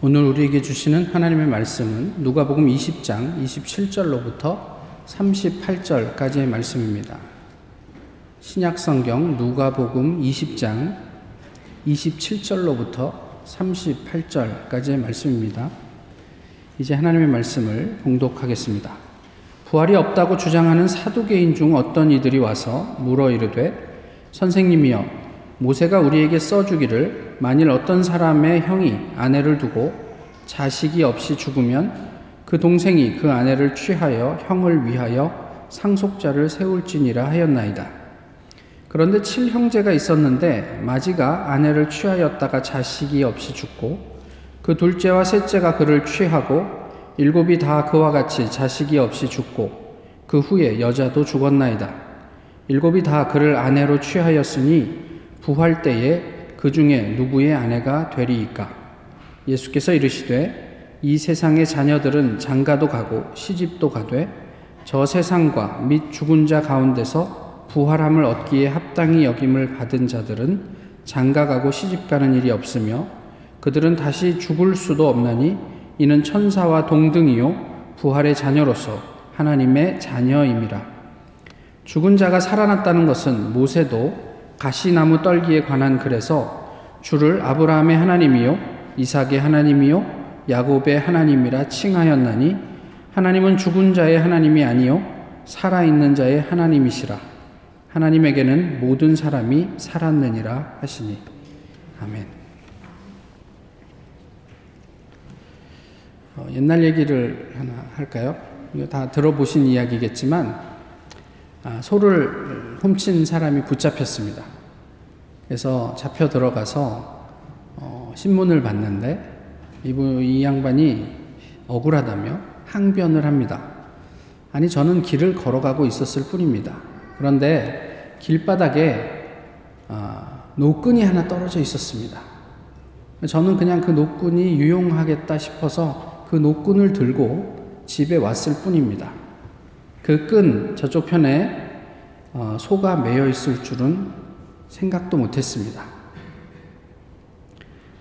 오늘 우리에게 주시는 하나님의 말씀은 누가복음 20장 27절로부터 38절까지의 말씀입니다. 신약 성경 누가복음 20장 27절로부터 38절까지의 말씀입니다. 이제 하나님의 말씀을 봉독하겠습니다. 부활이 없다고 주장하는 사두개인 중 어떤 이들이 와서 물어 이르되 선생님이여 모세가 우리에게 써 주기를 만일 어떤 사람의 형이 아내를 두고 자식이 없이 죽으면 그 동생이 그 아내를 취하여 형을 위하여 상속자를 세울지니라 하였나이다. 그런데 칠 형제가 있었는데 마지가 아내를 취하였다가 자식이 없이 죽고 그 둘째와 셋째가 그를 취하고 일곱이 다 그와 같이 자식이 없이 죽고 그 후에 여자도 죽었나이다. 일곱이 다 그를 아내로 취하였으니 부활 때에 그 중에 누구의 아내가 되리이까? 예수께서 이르시되 이 세상의 자녀들은 장가도 가고 시집도 가되 저 세상과 및 죽은 자 가운데서 부활함을 얻기에 합당히 여김을 받은 자들은 장가 가고 시집 가는 일이 없으며 그들은 다시 죽을 수도 없나니 이는 천사와 동등이요 부활의 자녀로서 하나님의 자녀임이라. 죽은 자가 살아났다는 것은 모세도 가시나무 떨기에 관한 글에서 주를 아브라함의 하나님이요 이삭의 하나님이요 야곱의 하나님이라 칭하였나니 하나님은 죽은 자의 하나님이 아니요 살아 있는 자의 하나님이시라 하나님에게는 모든 사람이 살았느니라 하시니 아멘. 어, 옛날 얘기를 하나 할까요? 다 들어보신 이야기겠지만 아, 소를 훔친 사람이 붙잡혔습니다. 그래서 잡혀 들어가서 어, 신문을 봤는데 이분 이 양반이 억울하다며 항변을 합니다. 아니 저는 길을 걸어가고 있었을 뿐입니다. 그런데 길바닥에 아, 노끈이 하나 떨어져 있었습니다. 저는 그냥 그 노끈이 유용하겠다 싶어서 그 노끈을 들고 집에 왔을 뿐입니다. 그 끈 저쪽 편에 어, 소가 매여 있을 줄은 생각도 못했습니다.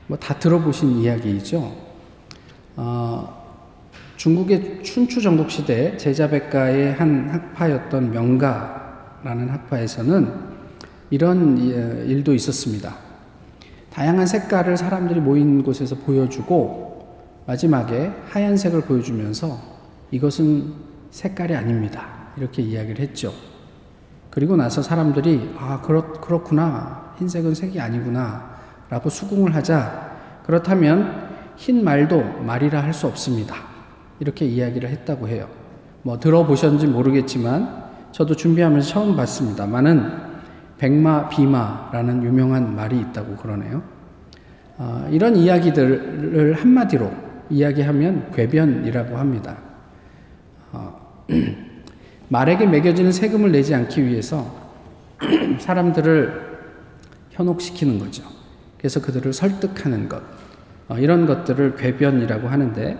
뭐 다 들어보신 이야기이죠. 어, 중국의 춘추 전국 시대 제자백가의 한 학파였던 명가라는 학파에서는 이런 일도 있었습니다. 다양한 색깔을 사람들이 모인 곳에서 보여주고 마지막에 하얀색을 보여주면서 이것은 색깔이 아닙니다. 이렇게 이야기를 했죠. 그리고 나서 사람들이 아 그렇 그렇구나 흰색은 색이 아니구나 라고 수긍을 하자 그렇다면 흰 말도 말이라 할 수 없습니다. 이렇게 이야기를 했다고 해요. 뭐 들어보셨는지 모르겠지만 저도 준비하면서 처음 봤습니다만은 백마 비마라는 유명한 말이 있다고 그러네요. 어, 이런 이야기들을 한마디로 이야기하면 궤변이라고 합니다. 어, 말에게 매겨지는 세금을 내지 않기 위해서 사람들을 현혹시키는 거죠. 그래서 그들을 설득하는 것. 어, 이런 것들을 궤변이라고 하는데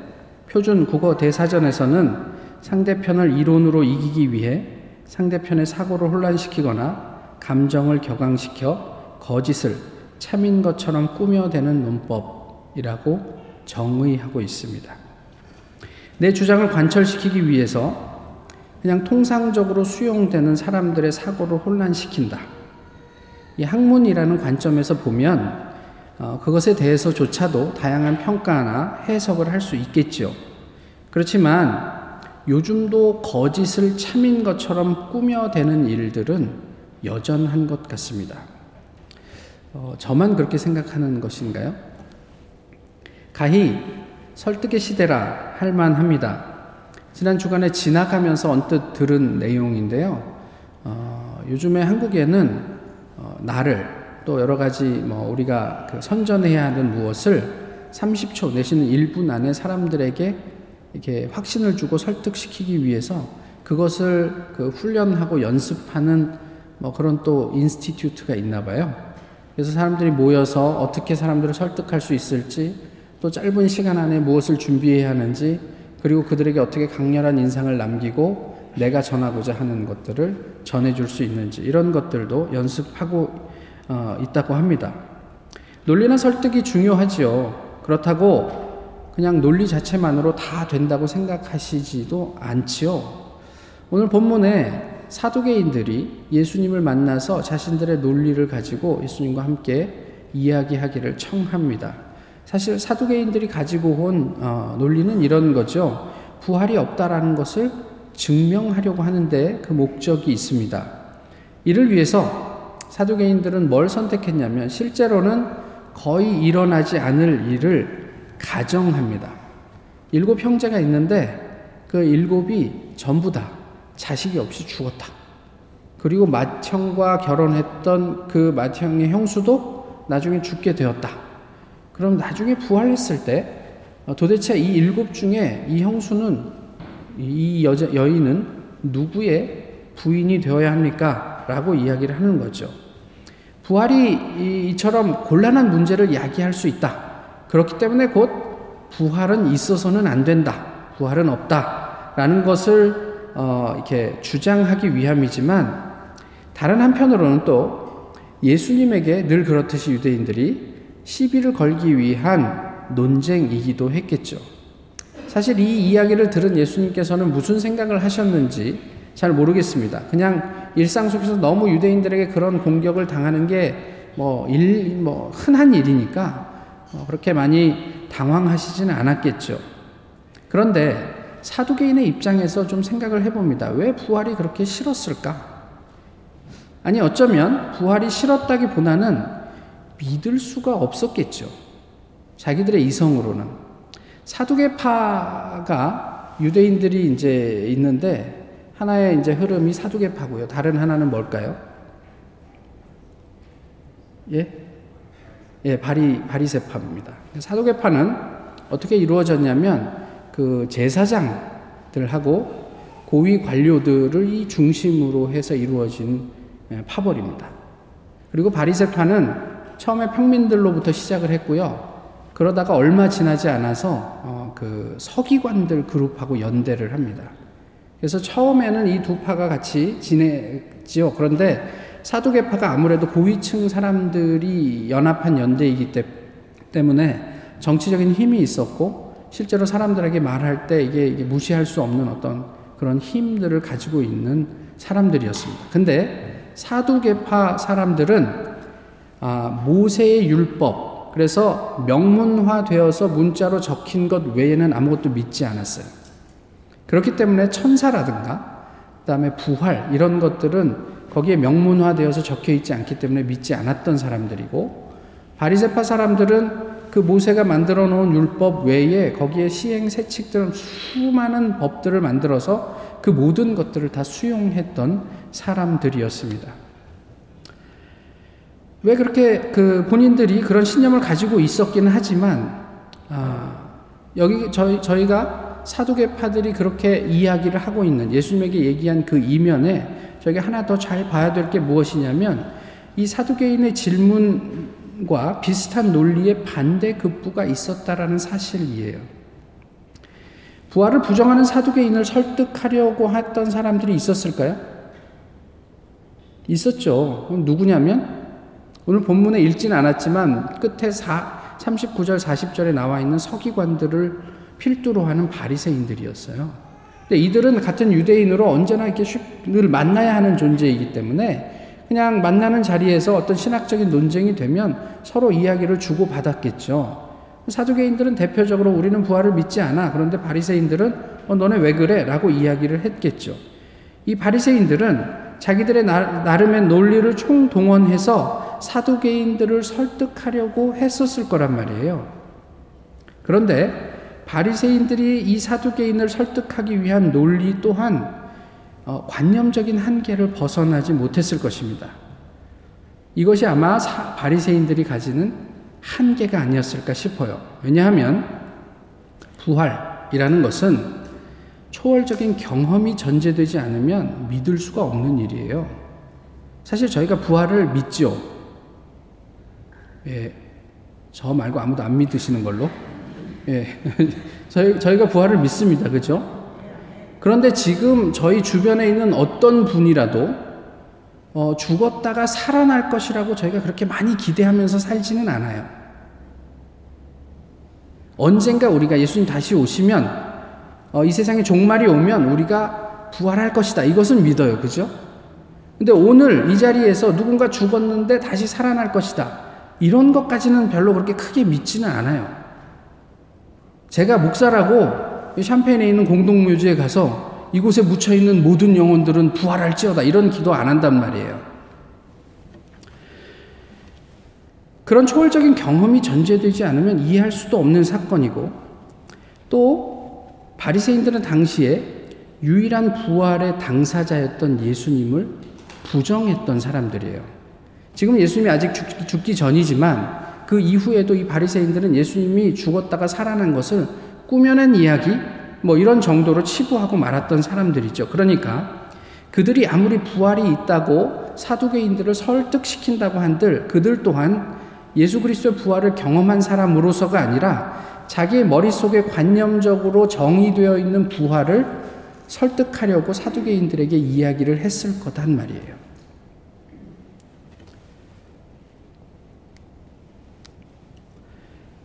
표준 국어 대사전에서는 상대편을 이론으로 이기기 위해 상대편의 사고를 혼란시키거나 감정을 격앙시켜 거짓을 참인 것처럼 꾸며대는 논법이라고 정의하고 있습니다. 내 주장을 관철시키기 위해서 그냥 통상적으로 수용되는 사람들의 사고를 혼란시킨다. 이 학문이라는 관점에서 보면 어, 그것에 대해서조차도 다양한 평가나 해석을 할 수 있겠죠. 그렇지만 요즘도 거짓을 참인 것처럼 꾸며대는 일들은 여전한 것 같습니다. 어, 저만 그렇게 생각하는 것인가요? 가히 설득의 시대라 할 만합니다. 지난 주간에 지나가면서 언뜻 들은 내용인데요. 어, 요즘에 한국에는 어, 나를 또 여러 가지 뭐 우리가 그 선전해야 하는 무엇을 30초 내지는 1분 안에 사람들에게 이렇게 확신을 주고 설득시키기 위해서 그것을 그 훈련하고 연습하는 뭐 그런 또 인스티튜트가 있나 봐요. 그래서 사람들이 모여서 어떻게 사람들을 설득할 수 있을지 또 짧은 시간 안에 무엇을 준비해야 하는지 그리고 그들에게 어떻게 강렬한 인상을 남기고 내가 전하고자 하는 것들을 전해줄 수 있는지 이런 것들도 연습하고 어, 있다고 합니다. 논리나 설득이 중요하지요. 그렇다고 그냥 논리 자체만으로 다 된다고 생각하시지도 않지요. 오늘 본문에 사두개인들이 예수님을 만나서 자신들의 논리를 가지고 예수님과 함께 이야기하기를 청합니다. 사실 사두개인들이 가지고 온 어, 논리는 이런 거죠. 부활이 없다라는 것을 증명하려고 하는데 그 목적이 있습니다. 이를 위해서 사두개인들은 뭘 선택했냐면 실제로는 거의 일어나지 않을 일을 가정합니다. 일곱 형제가 있는데 그 일곱이 전부 다 자식이 없이 죽었다. 그리고 맏형과 결혼했던 그 맏형의 형수도 나중에 죽게 되었다. 그럼 나중에 부활했을 때 어, 도대체 이 일곱 중에 이 형수는 이 여자 여인은 누구의 부인이 되어야 합니까? 라고 이야기를 하는 거죠. 부활이 이처럼 곤란한 문제를 야기할 수 있다. 그렇기 때문에 곧 부활은 있어서는 안 된다. 부활은 없다. 라는 것을 어, 이렇게 주장하기 위함이지만 다른 한편으로는 또 예수님에게 늘 그렇듯이 유대인들이 시비를 걸기 위한 논쟁이기도 했겠죠. 사실 이 이야기를 들은 예수님께서는 무슨 생각을 하셨는지 잘 모르겠습니다. 그냥 일상 속에서 너무 유대인들에게 그런 공격을 당하는 게뭐 일, 뭐 흔한 일이니까 뭐 그렇게 많이 당황하시지는 않았겠죠. 그런데 사두개인의 입장에서 좀 생각을 해봅니다. 왜 부활이 그렇게 싫었을까? 아니, 어쩌면 부활이 싫었다기 보다는 믿을 수가 없었겠죠. 자기들의 이성으로는. 사두개파가 유대인들이 이제 있는데 하나의 이제 흐름이 사두개파고요. 다른 하나는 뭘까요? 예? 예, 바리 바리새파입니다. 사두개파는 어떻게 이루어졌냐면 그 제사장들하고 고위 관료들을 이 중심으로 해서 이루어진 예, 파벌입니다. 그리고 바리새파는 처음에 평민들로부터 시작을 했고요. 그러다가 얼마 지나지 않아서 어, 그 서기관들 그룹하고 연대를 합니다. 그래서 처음에는 이 두 파가 같이 지냈지요. 그런데 사두개파가 아무래도 고위층 사람들이 연합한 연대이기 때문에 정치적인 힘이 있었고 실제로 사람들에게 말할 때 이게, 이게 무시할 수 없는 어떤 그런 힘들을 가지고 있는 사람들이었습니다. 근데 사두개파 사람들은 아, 모세의 율법 그래서 명문화되어서 문자로 적힌 것 외에는 아무것도 믿지 않았어요. 그렇기 때문에 천사라든가 그 다음에 부활 이런 것들은 거기에 명문화되어서 적혀 있지 않기 때문에 믿지 않았던 사람들이고 바리새파 사람들은 그 모세가 만들어 놓은 율법 외에 거기에 시행 세칙들은 수많은 법들을 만들어서 그 모든 것들을 다 수용했던 사람들이었습니다. 왜 그렇게 그 본인들이 그런 신념을 가지고 있었기는 하지만 아, 여기 저희 저희가 사두개파들이 그렇게 이야기를 하고 있는 예수님에게 얘기한 그 이면에 저희가 하나 더 잘 봐야 될 게 무엇이냐면 이 사두개인의 질문과 비슷한 논리의 반대 급부가 있었다라는 사실이에요. 부활을 부정하는 사두개인을 설득하려고 했던 사람들이 있었을까요? 있었죠. 누구냐면 오늘 본문에 읽진 않았지만 끝에 4, 39절 40절에 나와 있는 서기관들을 필두로 하는 바리새인들이었어요. 근데 이들은 같은 유대인으로 언제나 이렇게 늘 만나야 하는 존재이기 때문에 그냥 만나는 자리에서 어떤 신학적인 논쟁이 되면 서로 이야기를 주고 받았겠죠. 사두개인들은 대표적으로 우리는 부활을 믿지 않아. 그런데 바리새인들은 어, 너네 왜 그래?라고 이야기를 했겠죠. 이 바리새인들은 자기들의 나름의 논리를 총동원해서 사두개인들을 설득하려고 했었을 거란 말이에요. 그런데 바리새인들이 이 사두개인을 설득하기 위한 논리 또한 어, 관념적인 한계를 벗어나지 못했을 것입니다. 이것이 아마 바리새인들이 가지는 한계가 아니었을까 싶어요. 왜냐하면 부활이라는 것은 초월적인 경험이 전제되지 않으면 믿을 수가 없는 일이에요. 사실 저희가 부활을 믿죠. 예, 저 말고 아무도 안 믿으시는 걸로. 예, 저희, 저희가 부활을 믿습니다. 그죠? 그런데 지금 저희 주변에 있는 어떤 분이라도 어, 죽었다가 살아날 것이라고 저희가 그렇게 많이 기대하면서 살지는 않아요. 언젠가 우리가 예수님 다시 오시면 어, 이 세상에 종말이 오면 우리가 부활할 것이다. 이것은 믿어요. 그죠? 근데 오늘 이 자리에서 누군가 죽었는데 다시 살아날 것이다. 이런 것까지는 별로 그렇게 크게 믿지는 않아요. 제가 목사라고 샴페인에 있는 공동묘지에 가서 이곳에 묻혀 있는 모든 영혼들은 부활할지어다. 이런 기도 안 한단 말이에요. 그런 초월적인 경험이 전제되지 않으면 이해할 수도 없는 사건이고 또 바리새인들은 당시에 유일한 부활의 당사자였던 예수님을 부정했던 사람들이에요. 지금 예수님이 아직 죽, 기 전이지만 그 이후에도 이 바리새인들은 예수님이 죽었다가 살아난 것을 꾸며낸 이야기 뭐 이런 정도로 치부하고 말았던 사람들이죠. 그러니까 그들이 아무리 부활이 있다고 사두개인들을 설득시킨다고 한들 그들 또한 예수 그리스도의 부활을 경험한 사람으로서가 아니라 자기의 머릿속에 관념적으로 정의되어 있는 부활을 설득하려고 사두개인들에게 이야기를 했을 거단 말이에요.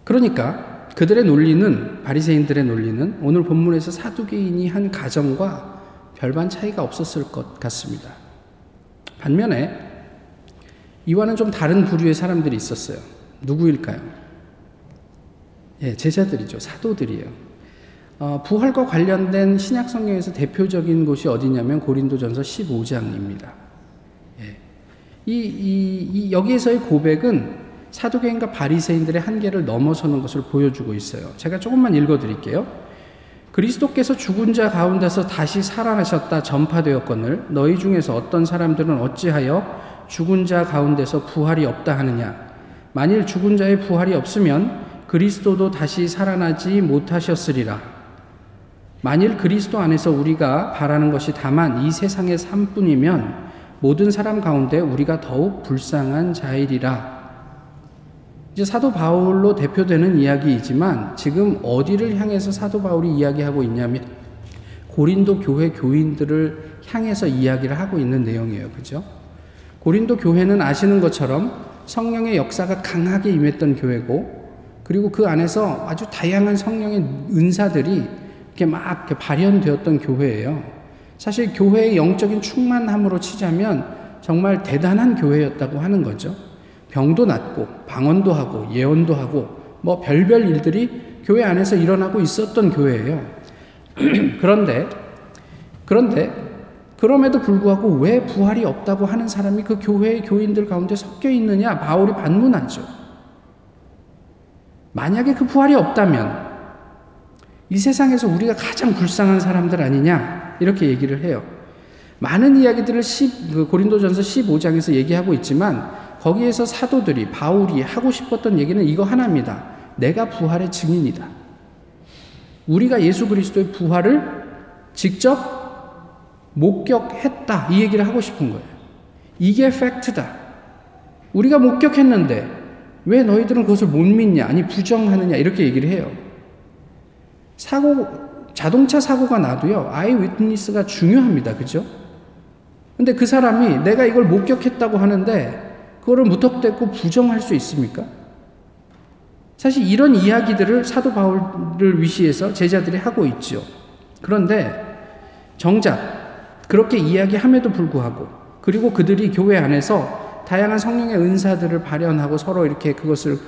그러니까 그들의 논리는 바리새인들의 논리는 오늘 본문에서 사두개인이 한 가정과 별반 차이가 없었을 것 같습니다. 반면에 이와는 좀 다른 부류의 사람들이 있었어요. 누구일까요? 예, 제자들이죠. 사도들이에요. 어, 부활과 관련된 신약 성경에서 대표적인 곳이 어디냐면 고린도전서 15장입니다. 예. 이, 이, 이, 여기에서의 고백은 사도계인과 바리새인들의 한계를 넘어서는 것을 보여주고 있어요. 제가 조금만 읽어 드릴게요. 그리스도께서 죽은 자 가운데서 다시 살아나셨다 전파되었거늘 너희 중에서 어떤 사람들은 어찌하여 죽은 자 가운데서 부활이 없다 하느냐? 만일 죽은 자의 부활이 없으면 그리스도도 다시 살아나지 못하셨으리라. 만일 그리스도 안에서 우리가 바라는 것이 다만 이 세상의 삶뿐이면 모든 사람 가운데 우리가 더욱 불쌍한 자이리라. 이제 사도 바울로 대표되는 이야기이지만 지금 어디를 향해서 사도 바울이 이야기하고 있냐면 고린도 교회 교인들을 향해서 이야기를 하고 있는 내용이에요. 그죠? 고린도 교회는 아시는 것처럼 성령의 역사가 강하게 임했던 교회고 그리고 그 안에서 아주 다양한 성령의 은사들이 이렇게 막 발현되었던 교회예요. 사실 교회의 영적인 충만함으로 치자면 정말 대단한 교회였다고 하는 거죠. 병도 낫고 방언도 하고 예언도 하고 뭐 별별 일들이 교회 안에서 일어나고 있었던 교회예요. 그런데 그런데 그럼에도 불구하고 왜 부활이 없다고 하는 사람이 그 교회의 교인들 가운데 섞여 있느냐? 바울이 반문하죠. 만약에 그 부활이 없다면 이 세상에서 우리가 가장 불쌍한 사람들 아니냐? 이렇게 얘기를 해요. 많은 이야기들을 10, 그 고린도전서 15장에서 얘기하고 있지만 거기에서 사도들이 바울이 하고 싶었던 얘기는 이거 하나입니다. 내가 부활의 증인이다. 우리가 예수 그리스도의 부활을 직접 목격했다. 이 얘기를 하고 싶은 거예요. 이게 팩트다. 우리가 목격했는데 왜 너희들은 그것을 못 믿냐? 아니, 부정하느냐? 이렇게 얘기를 해요. 사고, 자동차 사고가 나도요, 아이 위트니스가 중요합니다. 그죠? 근데 그 사람이 내가 이걸 목격했다고 하는데, 그거를 무턱대고 부정할 수 있습니까? 사실 이런 이야기들을 사도 바울을 위시해서 제자들이 하고 있죠. 그런데 정작 그렇게 이야기함에도 불구하고 그리고 그들이 교회 안에서 다양한 성령의 은사들을 발현하고 서로 이렇게 그것을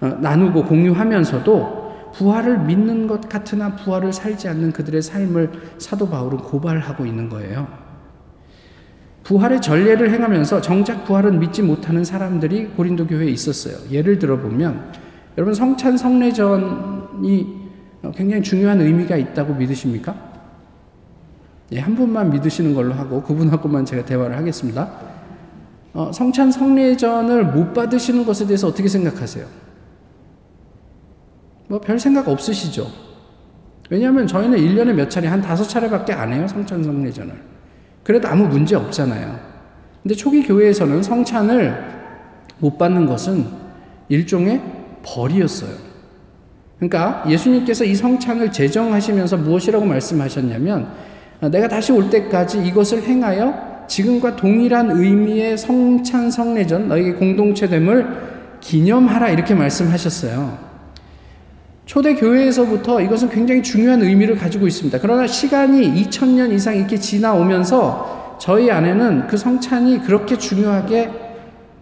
어, 나누고 공유하면서도 부활을 믿는 것 같으나 부활을 살지 않는 그들의 삶을 사도 바울은 고발하고 있는 거예요. 부활의 전례를 행하면서 정작 부활은 믿지 못하는 사람들이 고린도 교회에 있었어요. 예를 들어 보면 여러분 성찬 성례전이 굉장히 중요한 의미가 있다고 믿으십니까? 예, 한 분만 믿으시는 걸로 하고 그분하고만 제가 대화를 하겠습니다. 어, 성찬 성례전을 못 받으시는 것에 대해서 어떻게 생각하세요? 뭐 별 생각 없으시죠? 왜냐하면 저희는 1년에 몇 차례, 한 다섯 차례밖에 안 해요, 성찬 성례전을. 그래도 아무 문제 없잖아요. 근데 초기 교회에서는 성찬을 못 받는 것은 일종의 벌이었어요. 그러니까 예수님께서 이 성찬을 제정하시면서 무엇이라고 말씀하셨냐면 어, 내가 다시 올 때까지 이것을 행하여 지금과 동일한 의미의 성찬 성례전 너에게 공동체됨을 기념하라 이렇게 말씀하셨어요. 초대 교회에서부터 이것은 굉장히 중요한 의미를 가지고 있습니다. 그러나 시간이 2000년 이상 이렇게 지나오면서 저희 안에는 그 성찬이 그렇게 중요하게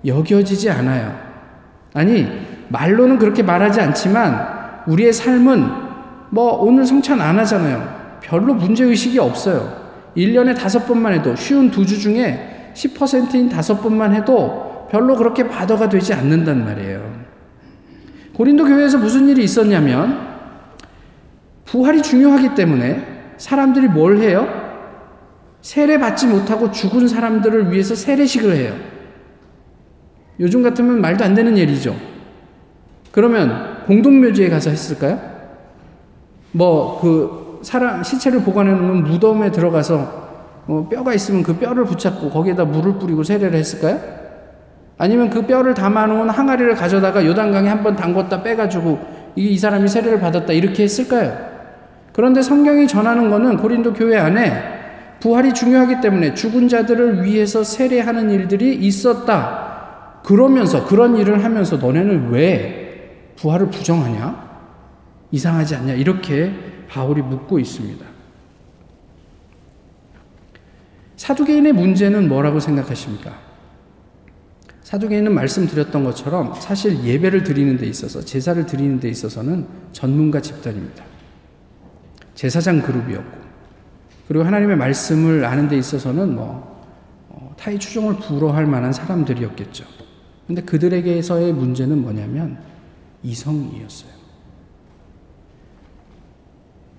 여겨지지 않아요. 아니, 말로는 그렇게 말하지 않지만 우리의 삶은 뭐 오늘 성찬 안 하잖아요. 별로 문제의식이 없어요. 1년에 다섯 번만 해도 쉬운 두 주 중에 10%인 다섯 번만 해도 별로 그렇게 바더가 되지 않는단 말이에요. 고린도 교회에서 무슨 일이 있었냐면 부활이 중요하기 때문에 사람들이 뭘 해요? 세례 받지 못하고 죽은 사람들을 위해서 세례식을 해요. 요즘 같으면 말도 안 되는 일이죠. 그러면 공동묘지에 가서 했을까요? 뭐 그 사람 시체를 보관해 놓은 무덤에 들어가서 어, 뼈가 있으면 그 뼈를 붙잡고 거기에다 물을 뿌리고 세례를 했을까요? 아니면 그 뼈를 담아놓은 항아리를 가져다가 요단강에 한번 담궜다 빼가지고 이, 이 사람이 세례를 받았다 이렇게 했을까요? 그런데 성경이 전하는 것은 고린도 교회 안에 부활이 중요하기 때문에 죽은 자들을 위해서 세례하는 일들이 있었다. 그러면서 그런 일을 하면서 너네는 왜 부활을 부정하냐? 이상하지 않냐? 이렇게 바울이 묻고 있습니다. 사두개인의 문제는 뭐라고 생각하십니까? 사두개인은 말씀드렸던 것처럼 사실 예배를 드리는 데 있어서 제사를 드리는 데 있어서는 전문가 집단입니다. 제사장 그룹이었고 그리고 하나님의 말씀을 아는 데 있어서는 뭐 어, 타의 추종을 불허할 만한 사람들이었겠죠. 근데 그들에게서의 문제는 뭐냐면 이성이었어요.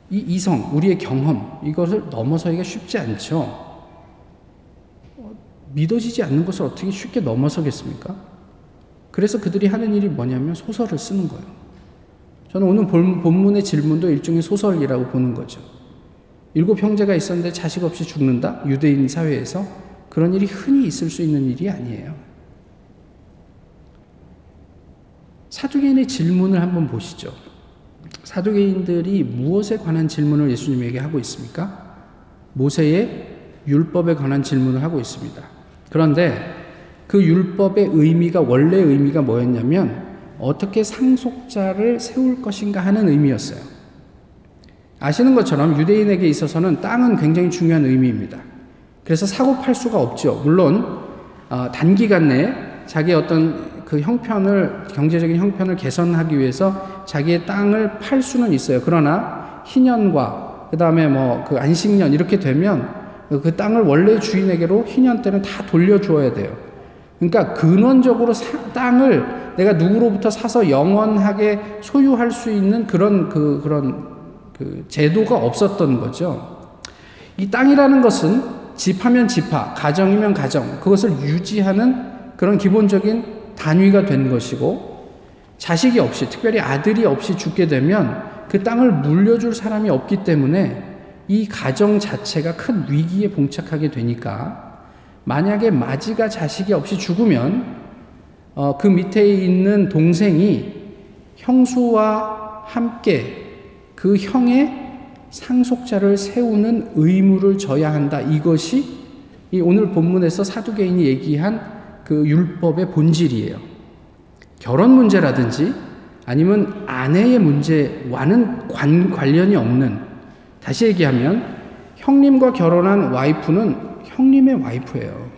이 이성, 우리의 경험, 이것을 넘어서기가 쉽지 않죠. 믿어지지 않는 것을 어떻게 쉽게 넘어서겠습니까? 그래서 그들이 하는 일이 뭐냐면 소설을 쓰는 거예요. 저는 오늘 본문의 질문도 일종의 소설이라고 보는 거죠. 일곱 형제가 있었는데 자식 없이 죽는다? 유대인 사회에서 그런 일이 흔히 있을 수 있는 일이 아니에요. 사두개인의 질문을 한번 보시죠. 사두개인들이 무엇에 관한 질문을 예수님에게 하고 있습니까? 모세의 율법에 관한 질문을 하고 있습니다. 그런데 그 율법의 의미가 원래 의미가 뭐였냐면 어떻게 상속자를 세울 것인가 하는 의미였어요. 아시는 것처럼 유대인에게 있어서는 땅은 굉장히 중요한 의미입니다. 그래서 사고 팔 수가 없죠. 물론 어, 단기간 내에 자기의 어떤 그 형편을 경제적인 형편을 개선하기 위해서 자기의 땅을 팔 수는 있어요. 그러나 희년과 그 다음에 뭐 그 안식년 이렇게 되면 그 땅을 원래 주인에게로 희년 때는 다 돌려주어야 돼요. 그러니까 근원적으로 사, 땅을 내가 누구로부터 사서 영원하게 소유할 수 있는 그런 그 그런 그 제도가 없었던 거죠. 이 땅이라는 것은 집하면 집하, 가정이면 가정, 그것을 유지하는 그런 기본적인 단위가 된 것이고, 자식이 없이, 특별히 아들이 없이 죽게 되면 그 땅을 물려줄 사람이 없기 때문에 이 가정 자체가 큰 위기에 봉착하게 되니까 만약에 마지가 자식이 없이 죽으면 어, 그 밑에 있는 동생이 형수와 함께 그 형의 상속자를 세우는 의무를 져야 한다. 이것이 이 오늘 본문에서 사두개인이 얘기한 그 율법의 본질이에요. 결혼 문제라든지 아니면 아내의 문제와는 관, 관련이 없는 다시 얘기하면 형님과 결혼한 와이프는 형님의 와이프예요.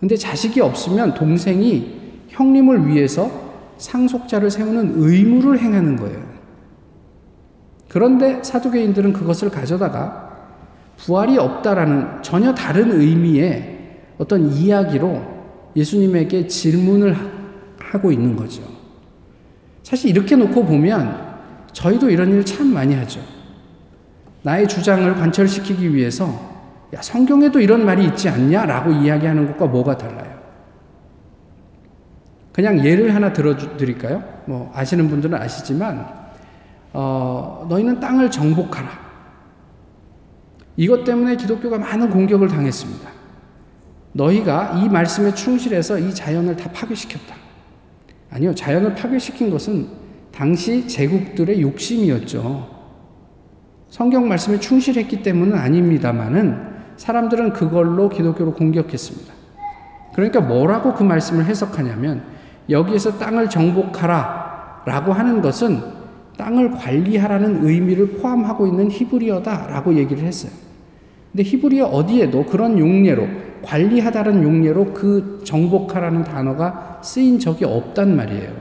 근데 자식이 없으면 동생이 형님을 위해서 상속자를 세우는 의무를 행하는 거예요. 그런데 사두개인들은 그것을 가져다가 부활이 없다라는 전혀 다른 의미의 어떤 이야기로 예수님에게 질문을 하고 있는 거죠. 사실 이렇게 놓고 보면 저희도 이런 일 참 많이 하죠. 나의 주장을 관철시키기 위해서 야, 성경에도 이런 말이 있지 않냐 라고 이야기하는 것과 뭐가 달라요? 그냥 예를 하나 들어드릴까요? 뭐 아시는 분들은 아시지만 어, 너희는 땅을 정복하라. 이것 때문에 기독교가 많은 공격을 당했습니다. 너희가 이 말씀에 충실해서 이 자연을 다 파괴시켰다. 아니요, 자연을 파괴시킨 것은 당시 제국들의 욕심이었죠. 성경 말씀에 충실했기 때문은 아닙니다만은 사람들은 그걸로 기독교를 공격했습니다. 그러니까 뭐라고 그 말씀을 해석하냐면 여기에서 땅을 정복하라 라고 하는 것은 땅을 관리하라는 의미를 포함하고 있는 히브리어다 라고 얘기를 했어요. 근데 히브리어 어디에도 그런 용례로 관리하다는 용례로 그 정복하라는 단어가 쓰인 적이 없단 말이에요.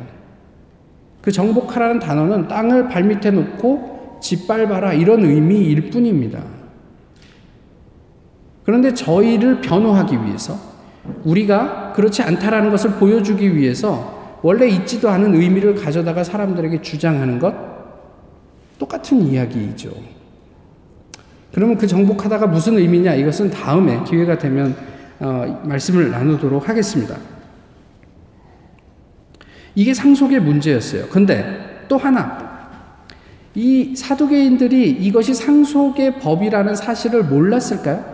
그 정복하라는 단어는 땅을 발밑에 놓고 짓밟아라 이런 의미일 뿐입니다. 그런데 저희를 변호하기 위해서 우리가 그렇지 않다라는 것을 보여주기 위해서 원래 있지도 않은 의미를 가져다가 사람들에게 주장하는 것 똑같은 이야기이죠. 그러면 그 정복하다가 무슨 의미냐 이것은 다음에 기회가 되면 어, 말씀을 나누도록 하겠습니다. 이게 상속의 문제였어요. 근데 또 하나 이 사두개인들이 이것이 상속의 법이라는 사실을 몰랐을까요?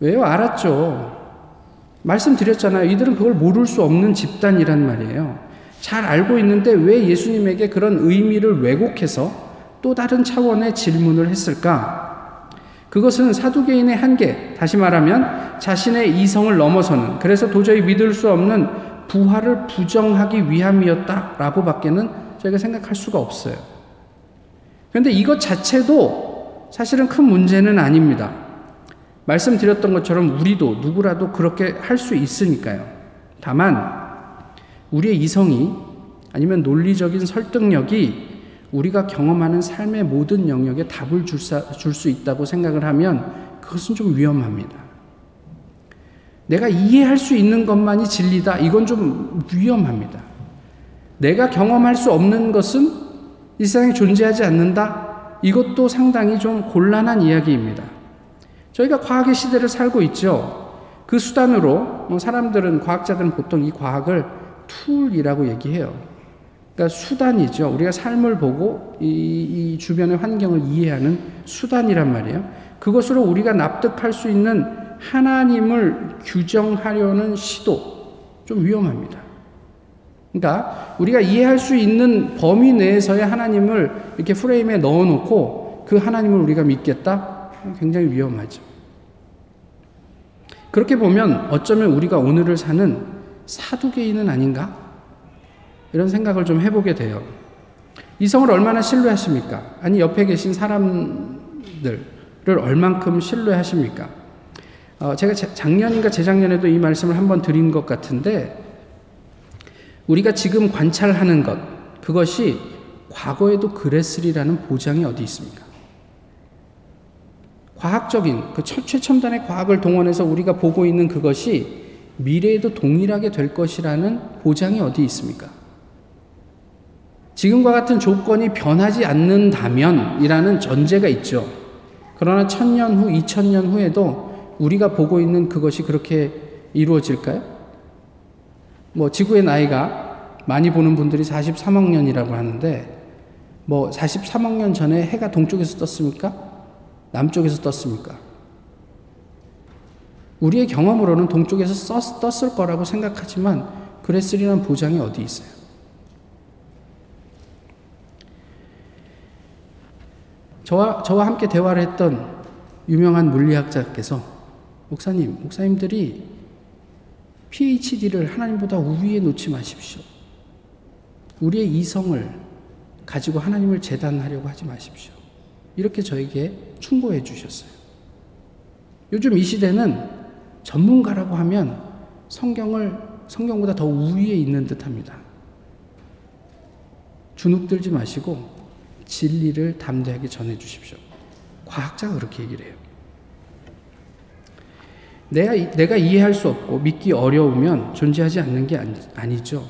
왜요? 알았죠. 말씀드렸잖아요. 이들은 그걸 모를 수 없는 집단이란 말이에요. 잘 알고 있는데 왜 예수님에게 그런 의미를 왜곡해서 또 다른 차원의 질문을 했을까? 그것은 사두개인의 한계, 다시 말하면 자신의 이성을 넘어서는, 그래서 도저히 믿을 수 없는 부활을 부정하기 위함이었다라고 밖에는 저희가 생각할 수가 없어요. 그런데 이것 자체도 사실은 큰 문제는 아닙니다. 말씀드렸던 것처럼 우리도 누구라도 그렇게 할 수 있으니까요. 다만 우리의 이성이 아니면 논리적인 설득력이 우리가 경험하는 삶의 모든 영역에 답을 줄 수 있다고 생각을 하면 그것은 좀 위험합니다. 내가 이해할 수 있는 것만이 진리다. 이건 좀 위험합니다. 내가 경험할 수 없는 것은 이 세상에 존재하지 않는다. 이것도 상당히 좀 곤란한 이야기입니다. 저희가 과학의 시대를 살고 있죠. 그 수단으로 뭐 사람들은 과학자들은 보통 이 과학을 tool이라고 얘기해요. 그러니까 수단이죠. 우리가 삶을 보고 이, 이 주변의 환경을 이해하는 수단이란 말이에요. 그것으로 우리가 납득할 수 있는 하나님을 규정하려는 시도 좀 위험합니다. 그러니까 우리가 이해할 수 있는 범위 내에서의 하나님을 이렇게 프레임에 넣어놓고 그 하나님을 우리가 믿겠다? 굉장히 위험하죠. 그렇게 보면 어쩌면 우리가 오늘을 사는 사두개인은 아닌가? 이런 생각을 좀 해보게 돼요. 이성을 얼마나 신뢰하십니까? 아니, 옆에 계신 사람들을 얼만큼 신뢰하십니까? 어, 제가 작년인가 재작년에도 이 말씀을 한번 드린 것 같은데, 우리가 지금 관찰하는 것, 그것이 과거에도 그랬으리라는 보장이 어디 있습니까? 과학적인 그 최첨단의 과학을 동원해서 우리가 보고 있는 그것이 미래에도 동일하게 될 것이라는 보장이 어디 있습니까? 지금과 같은 조건이 변하지 않는다면 이라는 전제가 있죠. 그러나 천년 후, 이천 년 후에도 우리가 보고 있는 그것이 그렇게 이루어질까요? 뭐 지구의 나이가 많이 보는 분들이 43억 년이라고 하는데 뭐 43억 년 전에 해가 동쪽에서 떴습니까? 남쪽에서 떴습니까? 우리의 경험으로는 동쪽에서 썼, 떴을 거라고 생각하지만 그랬으리란 보장이 어디 있어요? 저와, 저와 함께 대화를 했던 유명한 물리학자께서 목사님, 목사님들이 PhD를 하나님보다 우위에 놓지 마십시오. 우리의 이성을 가지고 하나님을 재단하려고 하지 마십시오. 이렇게 저에게 충고해 주셨어요. 요즘 이 시대는 전문가라고 하면 성경을 성경보다 더 우위에 있는 듯 합니다. 주눅들지 마시고 진리를 담대하게 전해 주십시오. 과학자가 그렇게 얘기를 해요. 내가, 내가 이해할 수 없고 믿기 어려우면 존재하지 않는 게 아니, 아니 죠.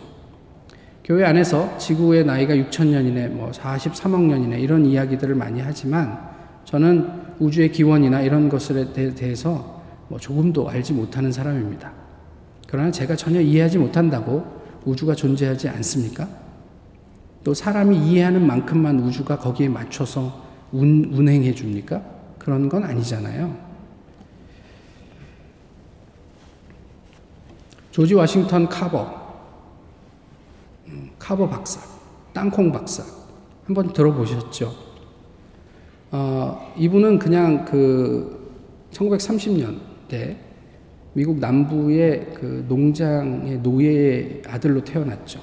교회 안에서 지구의 나이가 6천 년이네, 뭐 43억 년이네 이런 이야기들을 많이 하지만 저는 우주의 기원이나 이런 것에 대해서 뭐 조금도 알지 못하는 사람입니다. 그러나 제가 전혀 이해하지 못한다고 우주가 존재하지 않습니까? 또 사람이 이해하는 만큼만 우주가 거기에 맞춰서 운, 운행해 줍니까? 그런 건 아니잖아요. 조지 워싱턴 카버 카버 박사, 땅콩 박사. 한번 들어보셨죠? 어, 이분은 그냥 그 1930년대 미국 남부의 그 농장의 노예의 아들로 태어났죠.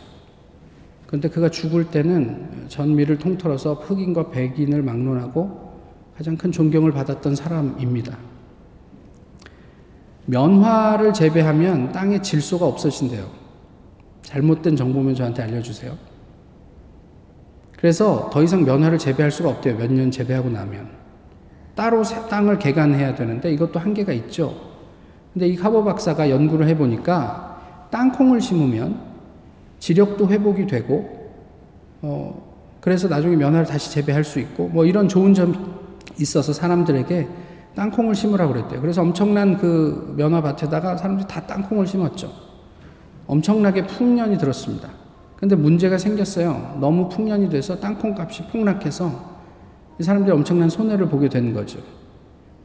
그런데 그가 죽을 때는 전미를 통틀어서 흑인과 백인을 막론하고 가장 큰 존경을 받았던 사람입니다. 면화를 재배하면 땅의 질소가 없어진대요. 잘못된 정보면 저한테 알려주세요. 그래서 더 이상 면화를 재배할 수가 없대요. 몇 년 재배하고 나면. 따로 땅을 개간해야 되는데 이것도 한계가 있죠. 근데 이 카버 박사가 연구를 해보니까 땅콩을 심으면 지력도 회복이 되고, 어, 그래서 나중에 면화를 다시 재배할 수 있고, 뭐 이런 좋은 점이 있어서 사람들에게 땅콩을 심으라고 그랬대요. 그래서 엄청난 그 면화밭에다가 사람들이 다 땅콩을 심었죠. 엄청나게 풍년이 들었습니다. 근데 문제가 생겼어요. 너무 풍년이 돼서 땅콩 값이 폭락해서 이 사람들이 엄청난 손해를 보게 되는 거죠.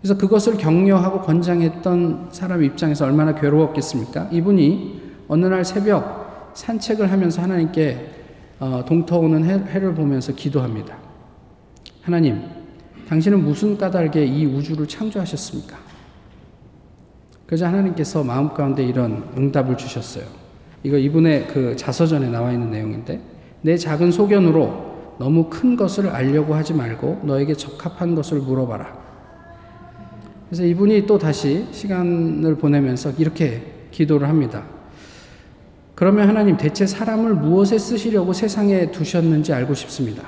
그래서 그것을 격려하고 권장했던 사람 입장에서 얼마나 괴로웠겠습니까? 이분이 어느 날 새벽 산책을 하면서 하나님께 어, 동터오는 해, 를 보면서 기도합니다. 하나님, 당신은 무슨 까닭에 이 우주를 창조하셨습니까? 그래서 하나님께서 마음 가운데 이런 응답을 주셨어요. 이거 이분의 그 자서전에 나와 있는 내용인데, 내 작은 소견으로 너무 큰 것을 알려고 하지 말고 너에게 적합한 것을 물어봐라. 그래서 이분이 또 다시 시간을 보내면서 이렇게 기도를 합니다. 그러면 하나님 대체 사람을 무엇에 쓰시려고 세상에 두셨는지 알고 싶습니다.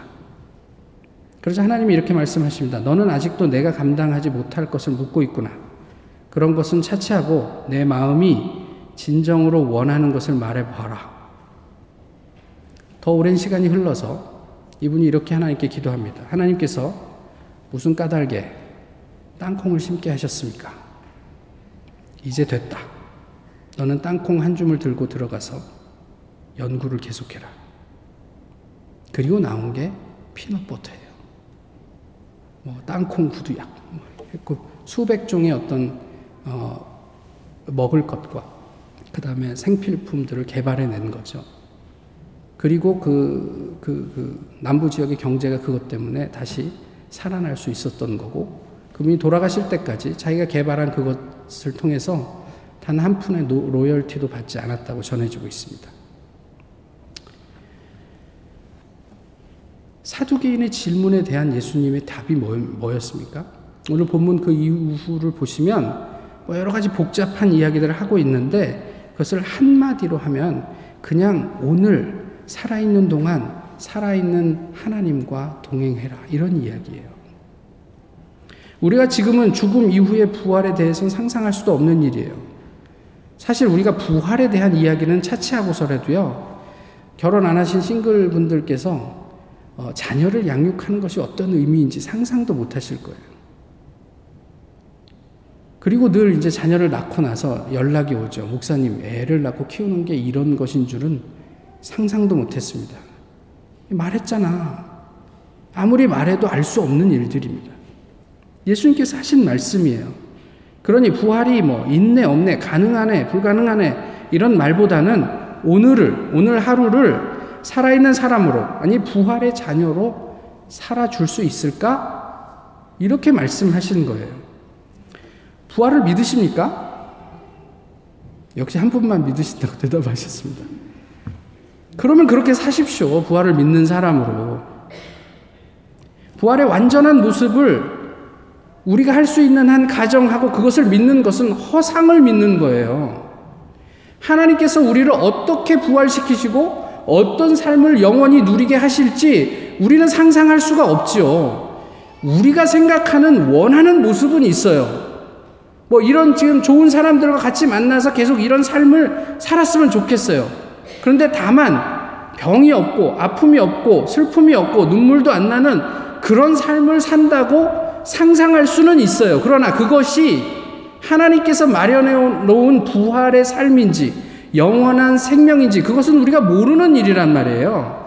그러자 하나님이 이렇게 말씀하십니다. 너는 아직도 내가 감당하지 못할 것을 묻고 있구나. 그런 것은 차치하고 내 마음이 진정으로 원하는 것을 말해봐라. 더 오랜 시간이 흘러서 이분이 이렇게 하나님께 기도합니다. 하나님께서 무슨 까닭에 땅콩을 심게 하셨습니까? 이제 됐다. 너는 땅콩 한 줌을 들고 들어가서 연구를 계속해라. 그리고 나온 게 피넛버터예요. 뭐 땅콩 구두약 했고 수백 종의 어떤 어, 먹을 것과 그 다음에 생필품들을 개발해낸 거죠. 그리고 그, 그, 그 남부 지역의 경제가 그것 때문에 다시 살아날 수 있었던 거고 그분이 돌아가실 때까지 자기가 개발한 그것을 통해서 단 한 푼의 로열티도 받지 않았다고 전해지고 있습니다. 사두개인의 질문에 대한 예수님의 답이 뭐, 였습니까 오늘 본문 그 이후를 보시면 뭐 여러 가지 복잡한 이야기들을 하고 있는데 그것을 한마디로 하면 그냥 오늘 살아있는 동안 살아있는 하나님과 동행해라. 이런 이야기예요. 우리가 지금은 죽음 이후의 부활에 대해서는 상상할 수도 없는 일이에요. 사실 우리가 부활에 대한 이야기는 차치하고서라도요, 결혼 안 하신 싱글 분들께서 어, 자녀를 양육하는 것이 어떤 의미인지 상상도 못 하실 거예요. 그리고 늘 이제 자녀를 낳고 나서 연락이 오죠. 목사님, 애를 낳고 키우는 게 이런 것인 줄은 상상도 못 했습니다. 말했잖아. 아무리 말해도 알 수 없는 일들입니다. 예수님께서 하신 말씀이에요. 그러니 부활이 뭐 있네, 없네, 가능하네, 불가능하네, 이런 말보다는 오늘을, 오늘 하루를 살아있는 사람으로, 아니, 부활의 자녀로 살아줄 수 있을까? 이렇게 말씀하시는 거예요. 부활을 믿으십니까? 역시 한 분만 믿으신다고 대답하셨습니다. 그러면 그렇게 사십시오. 부활을 믿는 사람으로. 부활의 완전한 모습을 우리가 할 수 있는 한 가정하고 그것을 믿는 것은 허상을 믿는 거예요. 하나님께서 우리를 어떻게 부활시키시고 어떤 삶을 영원히 누리게 하실지 우리는 상상할 수가 없지요. 우리가 생각하는 원하는 모습은 있어요. 뭐 이런 지금 좋은 사람들과 같이 만나서 계속 이런 삶을 살았으면 좋겠어요. 그런데 다만 병이 없고 아픔이 없고 슬픔이 없고 눈물도 안 나는 그런 삶을 산다고 상상할 수는 있어요. 그러나 그것이 하나님께서 마련해 놓은 부활의 삶인지 영원한 생명인지 그것은 우리가 모르는 일이란 말이에요.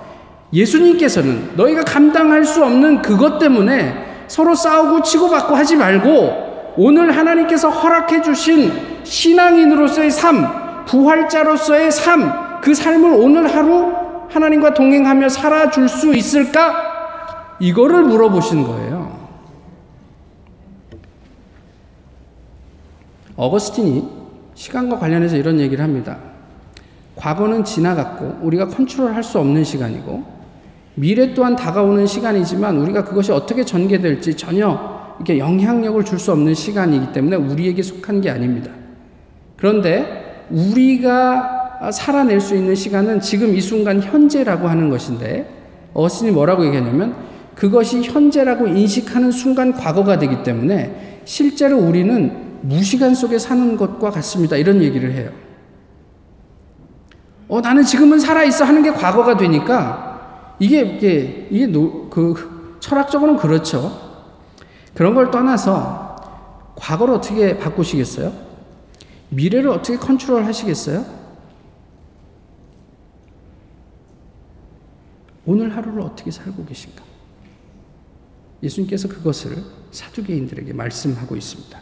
예수님께서는 너희가 감당할 수 없는 그것 때문에 서로 싸우고 치고받고 하지 말고 오늘 하나님께서 허락해 주신 신앙인으로서의 삶, 부활자로서의 삶, 그 삶을 오늘 하루 하나님과 동행하며 살아줄 수 있을까? 이거를 물어보신 거예요. 어거스틴이 시간과 관련해서 이런 얘기를 합니다. 과거는 지나갔고 우리가 컨트롤 할 수 없는 시간이고 미래 또한 다가오는 시간이지만 우리가 그것이 어떻게 전개될지 전혀 이렇게 영향력을 줄 수 없는 시간이기 때문에 우리에게 속한 게 아닙니다. 그런데 우리가 살아낼 수 있는 시간은 지금 이 순간 현재라고 하는 것인데 어스틴이 뭐라고 얘기하냐면 그것이 현재라고 인식하는 순간 과거가 되기 때문에 실제로 우리는 무시간 속에 사는 것과 같습니다. 이런 얘기를 해요. 어, 나는 지금은 살아있어 하는 게 과거가 되니까 이게, 이게, 이게 노, 그, 철학적으로는 그렇죠. 그런 걸 떠나서 과거를 어떻게 바꾸시겠어요? 미래를 어떻게 컨트롤 하시겠어요? 오늘 하루를 어떻게 살고 계신가? 예수님께서 그것을 사두개인들에게 말씀하고 있습니다.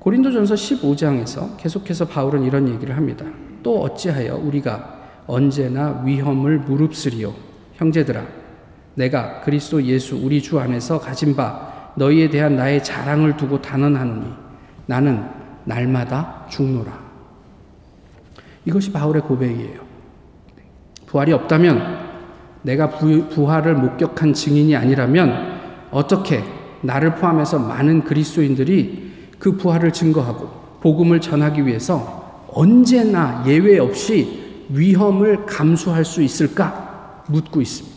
고린도전서 15장에서 계속해서 바울은 이런 얘기를 합니다. 또 어찌하여 우리가 언제나 위험을 무릅쓰리요 형제들아 내가 그리스도 예수 우리 주 안에서 가진 바 너희에 대한 나의 자랑을 두고 단언하노니 나는 날마다 죽노라. 이것이 바울의 고백이에요. 부활이 없다면 내가 부, 활을 목격한 증인이 아니라면 어떻게 나를 포함해서 많은 그리스도인들이 그 부활을 증거하고 복음을 전하기 위해서 언제나 예외 없이 위험을 감수할 수 있을까 묻고 있습니다.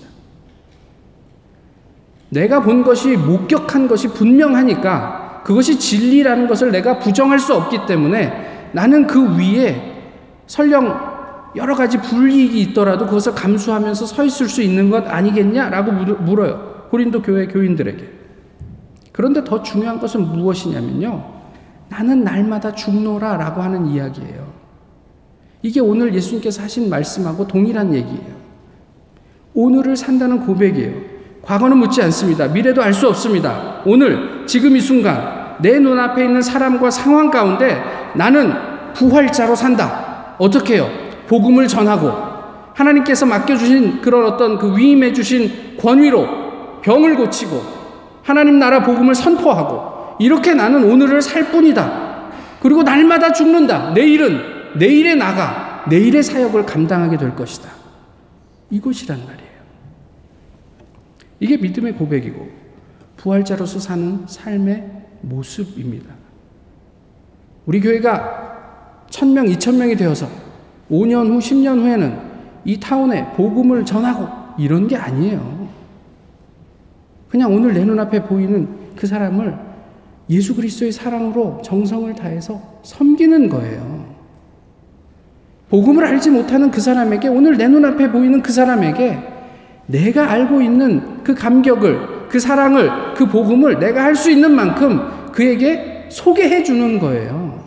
내가 본 것이 목격한 것이 분명하니까 그것이 진리라는 것을 내가 부정할 수 없기 때문에 나는 그 위에 설령 여러 가지 불이익이 있더라도 그것을 감수하면서 서 있을 수 있는 것 아니겠냐라고 물어요. 고린도 교회 교인들에게. 그런데 더 중요한 것은 무엇이냐면요. 나는 날마다 죽노라 라고 하는 이야기예요. 이게 오늘 예수님께서 하신 말씀하고 동일한 얘기예요. 오늘을 산다는 고백이에요. 과거는 묻지 않습니다. 미래도 알 수 없습니다. 오늘, 지금 이 순간, 내 눈앞에 있는 사람과 상황 가운데 나는 부활자로 산다. 어떻게 해요? 복음을 전하고, 하나님께서 맡겨주신 그런 어떤 그 위임해 주신 권위로 병을 고치고, 하나님 나라 복음을 선포하고 이렇게 나는 오늘을 살 뿐이다. 그리고 날마다 죽는다. 내일은 내일에 나가 내일의 사역을 감당하게 될 것이다. 이것이란 말이에요. 이게 믿음의 고백이고 부활자로서 사는 삶의 모습입니다. 우리 교회가 천명, 이천명이 되어서 5년 후, 10년 후에는 이 타운에 복음을 전하고 이런 게 아니에요. 그냥 오늘 내 눈앞에 보이는 그 사람을 예수 그리스도의 사랑으로 정성을 다해서 섬기는 거예요. 복음을 알지 못하는 그 사람에게 오늘 내 눈앞에 보이는 그 사람에게 내가 알고 있는 그 감격을 그 사랑을 그 복음을 내가 할 수 있는 만큼 그에게 소개해 주는 거예요.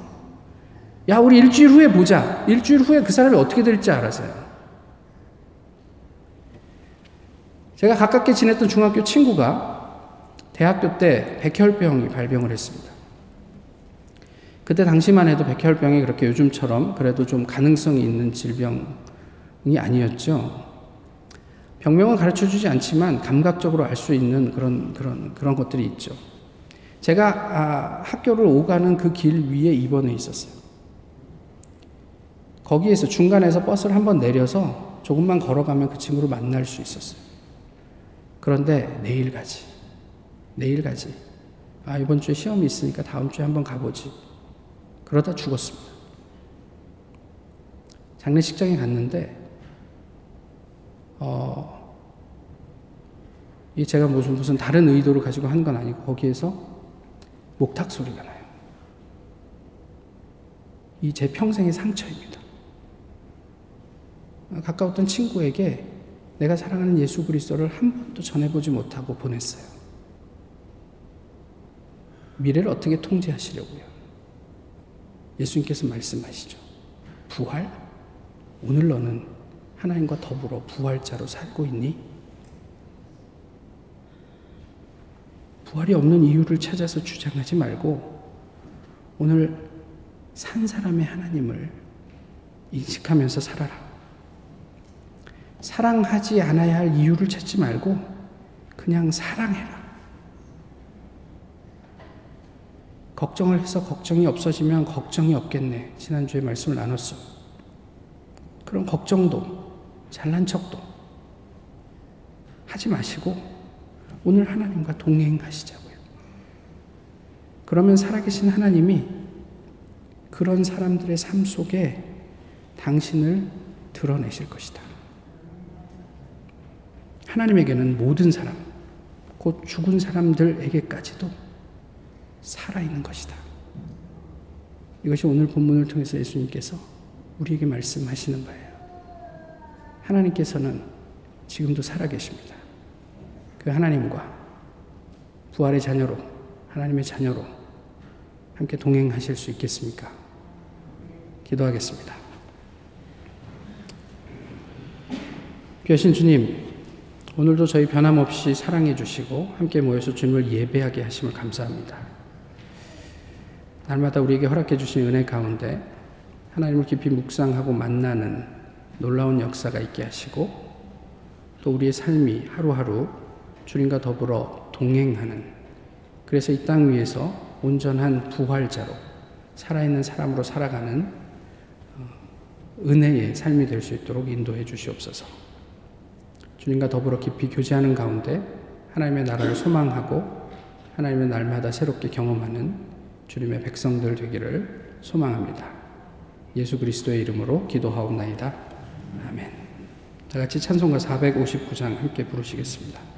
야, 우리 일주일 후에 보자. 일주일 후에 그 사람이 어떻게 될지 알아서요. 제가 가깝게 지냈던 중학교 친구가 대학교 때 백혈병이 발병을 했습니다. 그때 당시만 해도 백혈병이 그렇게 요즘처럼 그래도 좀 가능성이 있는 질병이 아니었죠. 병명은 가르쳐 주지 않지만 감각적으로 알 수 있는 그런, 그런, 그런 것들이 있죠. 제가 아, 학교를 오가는 그 길 위에 입원해 있었어요. 거기에서 중간에서 버스를 한번 내려서 조금만 걸어가면 그 친구를 만날 수 있었어요. 그런데 내일 가지. 내일 가지. 아, 이번 주에 시험이 있으니까 다음 주에 한번 가보지. 그러다 죽었습니다. 장례식장에 갔는데, 어, 이 제가 무슨 무슨 다른 의도를 가지고 한 건 아니고, 거기에서 목탁 소리가 나요. 이 제 평생의 상처입니다. 가까웠던 친구에게 내가 사랑하는 예수 그리스도를 한 번도 전해보지 못하고 보냈어요. 미래를 어떻게 통제하시려고요? 예수님께서 말씀하시죠. 부활? 오늘 너는 하나님과 더불어 부활자로 살고 있니? 부활이 없는 이유를 찾아서 주장하지 말고 오늘 산 사람의 하나님을 인식하면서 살아라. 사랑하지 않아야 할 이유를 찾지 말고 그냥 사랑해라. 걱정을 해서 걱정이 없어지면 걱정이 없겠네. 지난주에 말씀을 나눴어. 그런 걱정도 잘난 척도 하지 마시고 오늘 하나님과 동행하시자고요. 그러면 살아계신 하나님이 그런 사람들의 삶 속에 당신을 드러내실 것이다. 하나님에게는 모든 사람, 곧 죽은 사람들에게까지도 살아있는 것이다. 이것이 오늘 본문을 통해서 예수님께서 우리에게 말씀하시는 바예요. 하나님께서는 지금도 살아계십니다. 그 하나님과 부활의 자녀로, 하나님의 자녀로 함께 동행하실 수 있겠습니까? 기도하겠습니다. 귀하신 주님, 오늘도 저희 변함없이 사랑해 주시고 함께 모여서 주님을 예배하게 하심을 감사합니다. 날마다 우리에게 허락해 주신 은혜 가운데 하나님을 깊이 묵상하고 만나는 놀라운 역사가 있게 하시고 또 우리의 삶이 하루하루 주님과 더불어 동행하는 그래서 이 땅 위에서 온전한 부활자로 살아있는 사람으로 살아가는 어, 은혜의 삶이 될 수 있도록 인도해 주시옵소서. 주님과 더불어 깊이 교제하는 가운데 하나님의 나라를 소망하고 하나님의 날마다 새롭게 경험하는 주님의 백성들 되기를 소망합니다. 예수 그리스도의 이름으로 기도하옵나이다. 아멘. 다 같이 찬송가 459장 함께 부르시겠습니다.